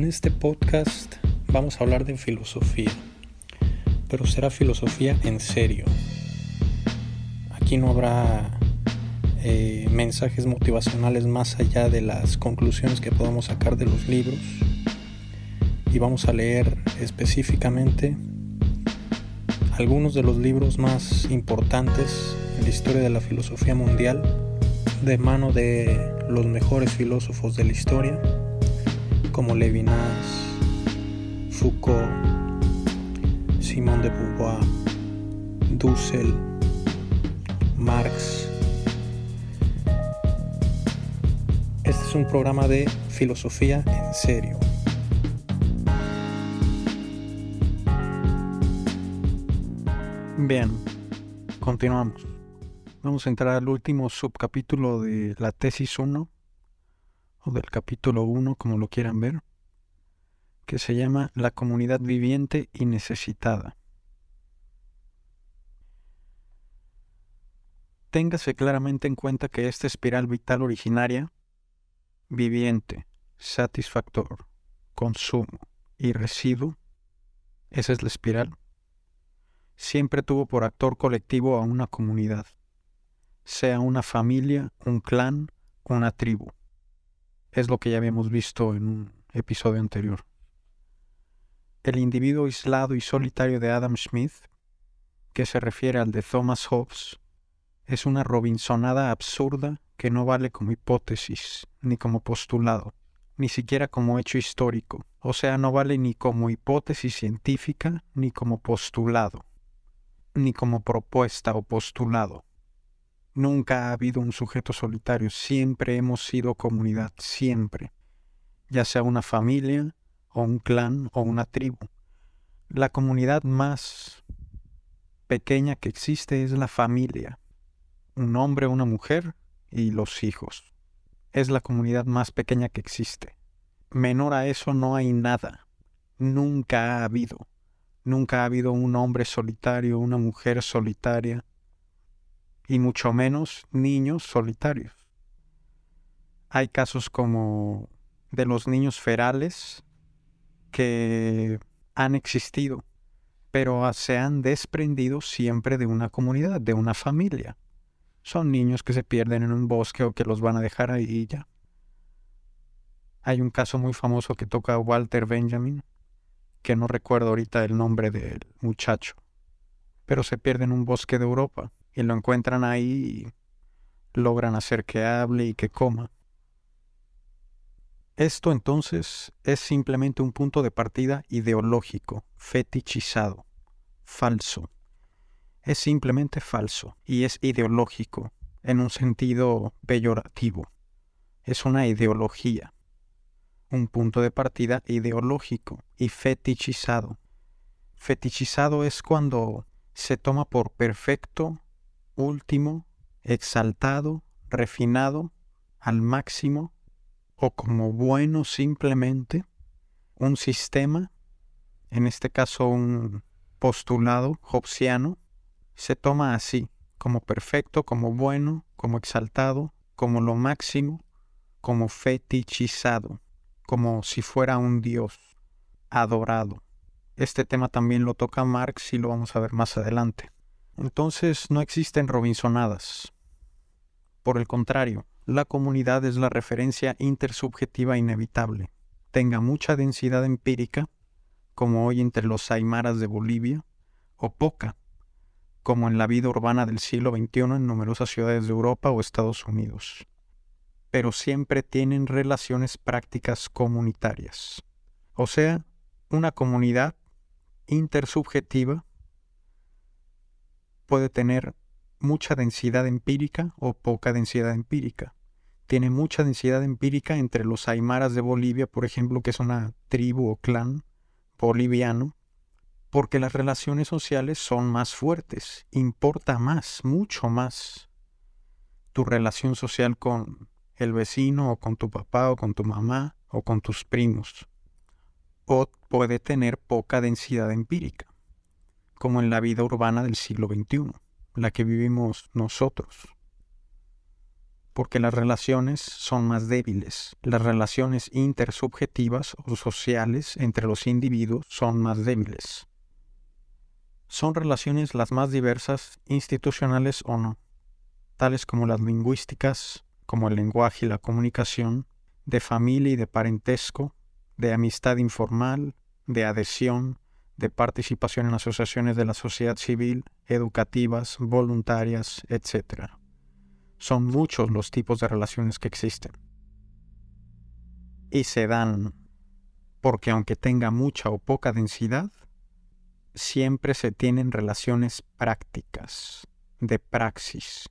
En este podcast vamos a hablar de filosofía, pero será filosofía en serio. Aquí no habrá eh, mensajes motivacionales más allá de las conclusiones que podamos sacar de los libros y vamos a leer específicamente algunos de los libros más importantes en la historia de la filosofía mundial de mano de los mejores filósofos de la historia como Levinas, Foucault, Simón de Beauvoir, Dussel, Marx. Este es un programa de filosofía en serio. Bien, continuamos. Vamos a entrar al último subcapítulo de la tesis 1, o del capítulo 1, como lo quieran ver, que se llama La comunidad viviente y necesitada. Téngase claramente en cuenta que esta espiral vital originaria, viviente, satisfactor, consumo y residuo, esa es la espiral, siempre tuvo por actor colectivo a una comunidad, sea una familia, un clan, una tribu. Es lo que ya habíamos visto en un episodio anterior. El individuo aislado y solitario de Adam Smith, que se refiere al de Thomas Hobbes, es una Robinsonada absurda que no vale como hipótesis, ni como postulado, ni siquiera como hecho histórico, o sea, no vale ni como hipótesis científica, ni como postulado ni como propuesta o postulado. Nunca ha habido un sujeto solitario, siempre hemos sido comunidad, siempre, ya sea una familia, o un clan, o una tribu. La comunidad más pequeña que existe es la familia, un hombre, una mujer y los hijos. Es la comunidad más pequeña que existe. Menor a eso no hay nada. Nunca ha habido. Nunca ha habido un hombre solitario, una mujer solitaria, y mucho menos niños solitarios. Hay casos como de los niños ferales que han existido, pero se han desprendido siempre de una comunidad, de una familia. Son niños que se pierden en un bosque o que los van a dejar ahí y ya. Hay un caso muy famoso que toca Walter Benjamin, que no recuerdo ahorita el nombre del muchacho, pero se pierde en un bosque de Europa y lo encuentran ahí y logran hacer que hable y que coma. Esto entonces es simplemente un punto de partida ideológico, fetichizado, falso. Es simplemente falso y es ideológico en un sentido peyorativo. Es una ideología un punto de partida ideológico y fetichizado. Fetichizado es cuando se toma por perfecto, último, exaltado, refinado, al máximo, o como bueno simplemente, un sistema, en este caso un postulado hobbesiano, se toma así, como perfecto, como bueno, como exaltado, como lo máximo, como fetichizado como si fuera un dios adorado. Este tema también lo toca Marx y lo vamos a ver más adelante. Entonces no existen Robinsonadas. Por el contrario, la comunidad es la referencia intersubjetiva inevitable. Tenga mucha densidad empírica, como hoy entre los aymaras de Bolivia, o poca, como en la vida urbana del siglo XXI en numerosas ciudades de Europa o Estados Unidos pero siempre tienen relaciones prácticas comunitarias. O sea, una comunidad intersubjetiva puede tener mucha densidad empírica o poca densidad empírica. Tiene mucha densidad empírica entre los aymaras de Bolivia, por ejemplo, que es una tribu o clan boliviano, porque las relaciones sociales son más fuertes, importa más, mucho más tu relación social con el vecino o con tu papá o con tu mamá o con tus primos. O puede tener poca densidad empírica, como en la vida urbana del siglo XXI, la que vivimos nosotros. porque las relaciones son más débiles. Las relaciones intersubjetivas o sociales entre los individuos son más débiles. Son relaciones las más diversas, institucionales o no, tales como las lingüísticas, como el lenguaje y la comunicación, de familia y de parentesco, de amistad informal, de adhesión, de participación en asociaciones de la sociedad civil, educativas, voluntarias, etc. Son muchos los tipos de relaciones que existen. Y se dan porque aunque tenga mucha o poca densidad, siempre se tienen relaciones prácticas, de praxis,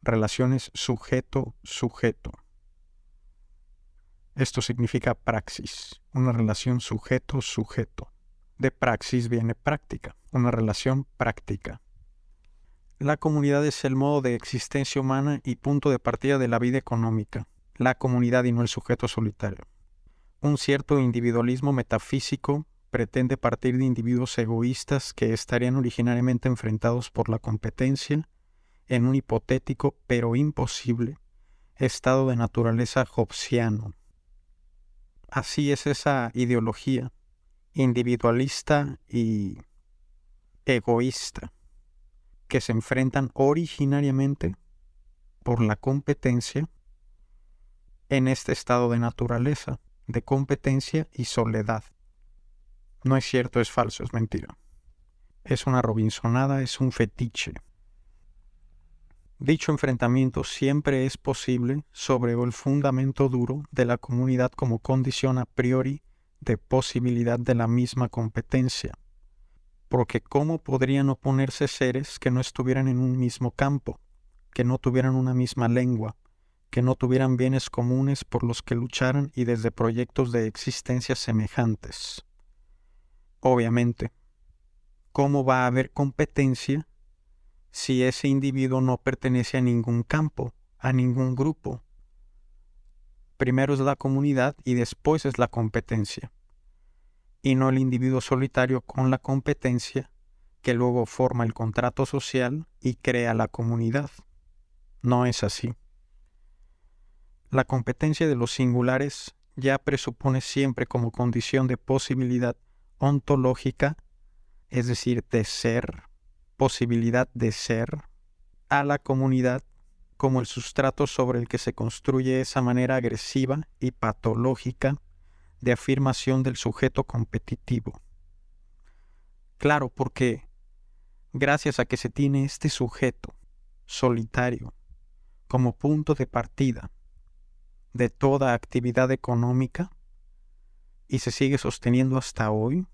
relaciones sujeto-sujeto. Esto significa praxis, una relación sujeto-sujeto. De praxis viene práctica, una relación práctica. La comunidad es el modo de existencia humana y punto de partida de la vida económica, la comunidad y no el sujeto solitario. Un cierto individualismo metafísico pretende partir de individuos egoístas que estarían originariamente enfrentados por la competencia en un hipotético pero imposible estado de naturaleza hobbesiano. Así es esa ideología individualista y egoísta que se enfrentan originariamente por la competencia en este estado de naturaleza, de competencia y soledad. No es cierto, es falso, es mentira. Es una Robinsonada, es un fetiche. Dicho enfrentamiento siempre es posible sobre el fundamento duro de la comunidad como condición a priori de posibilidad de la misma competencia. Porque ¿cómo podrían oponerse seres que no estuvieran en un mismo campo, que no tuvieran una misma lengua, que no tuvieran bienes comunes por los que lucharan y desde proyectos de existencia semejantes? Obviamente, ¿cómo va a haber competencia si ese individuo no pertenece a ningún campo, a ningún grupo? Primero es la comunidad y después es la competencia, y no el individuo solitario con la competencia que luego forma el contrato social y crea la comunidad. No es así. La competencia de los singulares ya presupone siempre como condición de posibilidad ontológica, es decir, de ser, posibilidad de ser, a la comunidad como el sustrato sobre el que se construye esa manera agresiva y patológica de afirmación del sujeto competitivo. Claro, porque gracias a que se tiene este sujeto solitario como punto de partida de toda actividad económica, y se sigue sosteniendo hasta hoy,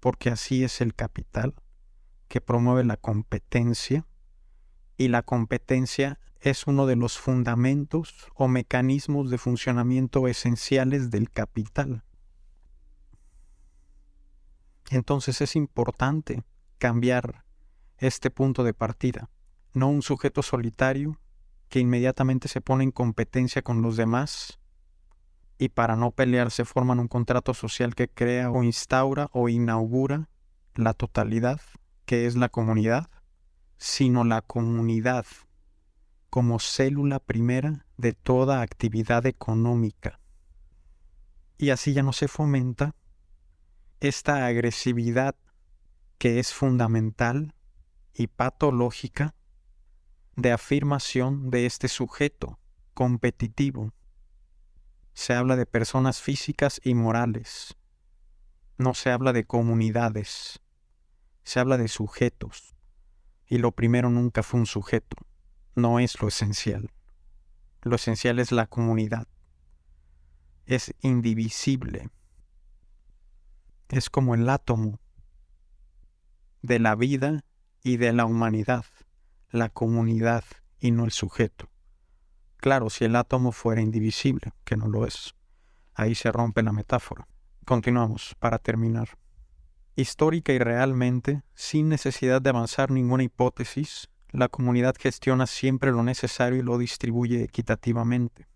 porque así es el capital, que promueve la competencia, y la competencia es uno de los fundamentos o mecanismos de funcionamiento esenciales del capital. Entonces es importante cambiar este punto de partida, no un sujeto solitario que inmediatamente se pone en competencia con los demás y para no pelearse forman un contrato social que crea o instaura o inaugura la totalidad, que es la comunidad, sino la comunidad como célula primera de toda actividad económica. Y así ya no se fomenta esta agresividad que es fundamental y patológica de afirmación de este sujeto competitivo se habla de personas físicas y morales. No se habla de comunidades. Se habla de sujetos. Y lo primero nunca fue un sujeto. No es lo esencial. Lo esencial es la comunidad. Es indivisible. Es como el átomo de la vida y de la humanidad, la comunidad y no el sujeto. Claro, si el átomo fuera indivisible, que no lo es. Ahí se rompe la metáfora. Continuamos, para terminar. Histórica y realmente, sin necesidad de avanzar ninguna hipótesis, la comunidad gestiona siempre lo necesario y lo distribuye equitativamente.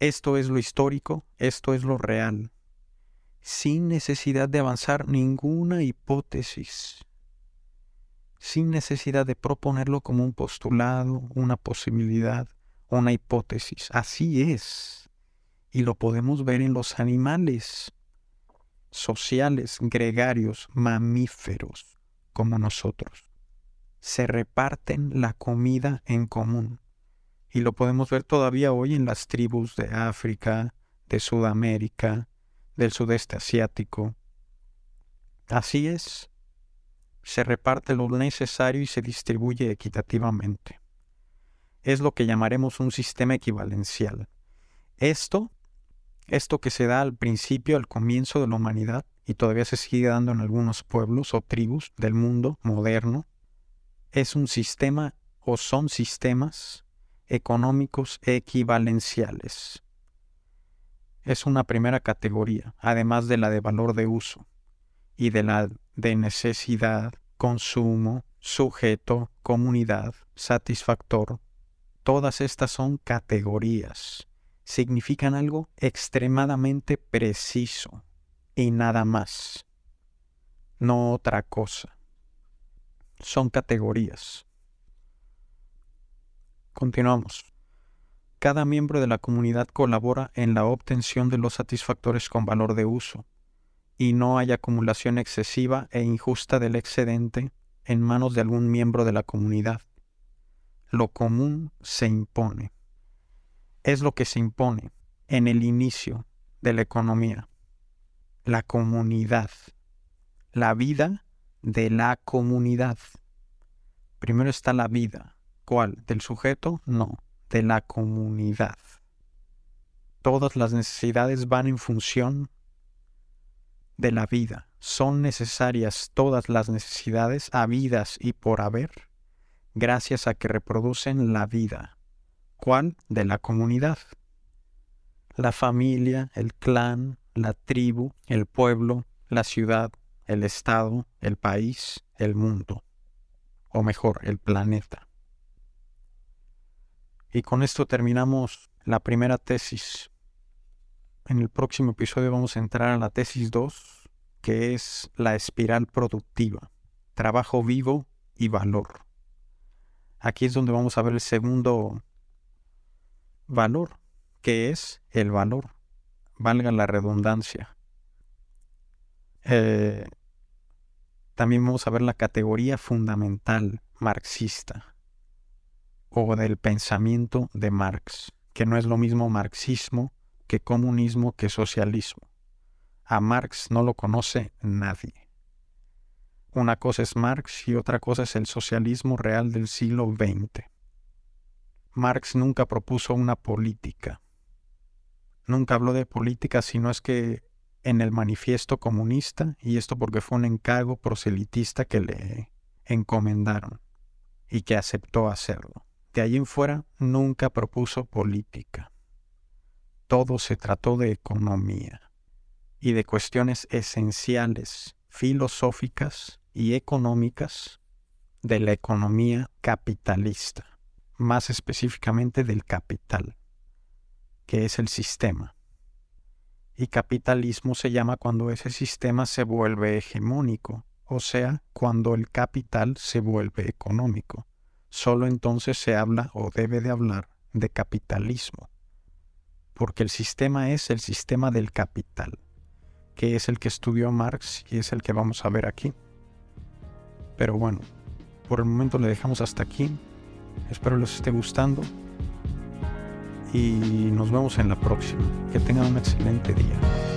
Esto es lo histórico, esto es lo real, sin necesidad de avanzar ninguna hipótesis, sin necesidad de proponerlo como un postulado, una posibilidad, una hipótesis. Así es. Y lo podemos ver en los animales sociales, gregarios, mamíferos, como nosotros. Se reparten la comida en común. Y lo podemos ver todavía hoy en las tribus de África, de Sudamérica, del sudeste asiático. Así es. Se reparte lo necesario y se distribuye equitativamente. Es lo que llamaremos un sistema equivalencial. Esto, esto que se da al principio, al comienzo de la humanidad, y todavía se sigue dando en algunos pueblos o tribus del mundo moderno, es un sistema o son sistemas económicos equivalenciales. Es una primera categoría, además de la de valor de uso y de la de necesidad, consumo, sujeto, comunidad, satisfactor. Todas estas son categorías. Significan algo extremadamente preciso y nada más. No otra cosa. Son categorías. Continuamos. Cada miembro de la comunidad colabora en la obtención de los satisfactores con valor de uso, y no hay acumulación excesiva e injusta del excedente en manos de algún miembro de la comunidad. Lo común se impone. Es lo que se impone en el inicio de la economía. La comunidad. La vida de la comunidad. Primero está la vida, ¿Cuál? ¿Del sujeto? No, de la comunidad. Todas las necesidades van en función de la vida. Son necesarias todas las necesidades habidas y por haber, gracias a que reproducen la vida. ¿Cuál? De la comunidad. La familia, el clan, la tribu, el pueblo, la ciudad, el estado, el país, el mundo. O mejor, el planeta. Y con esto terminamos la primera tesis. En el próximo episodio vamos a entrar a la tesis 2, que es la espiral productiva, trabajo vivo y valor. Aquí es donde vamos a ver el segundo valor, que es el valor, valga la redundancia. Eh, también vamos a ver la categoría fundamental marxista o del pensamiento de Marx, que no es lo mismo marxismo que comunismo que socialismo. A Marx no lo conoce nadie. Una cosa es Marx y otra cosa es el socialismo real del siglo XX. Marx nunca propuso una política. Nunca habló de política, sino es que en el manifiesto comunista, y esto porque fue un encargo proselitista que le encomendaron y que aceptó hacerlo. De allí en fuera nunca propuso política. Todo se trató de economía y de cuestiones esenciales, filosóficas y económicas de la economía capitalista, más específicamente del capital, que es el sistema. Y capitalismo se llama cuando ese sistema se vuelve hegemónico, o sea, cuando el capital se vuelve económico solo entonces se habla o debe de hablar de capitalismo, porque el sistema es el sistema del capital, que es el que estudió Marx y es el que vamos a ver aquí. Pero bueno, por el momento le dejamos hasta aquí. Espero les esté gustando y nos vemos en la próxima. Que tengan un excelente día.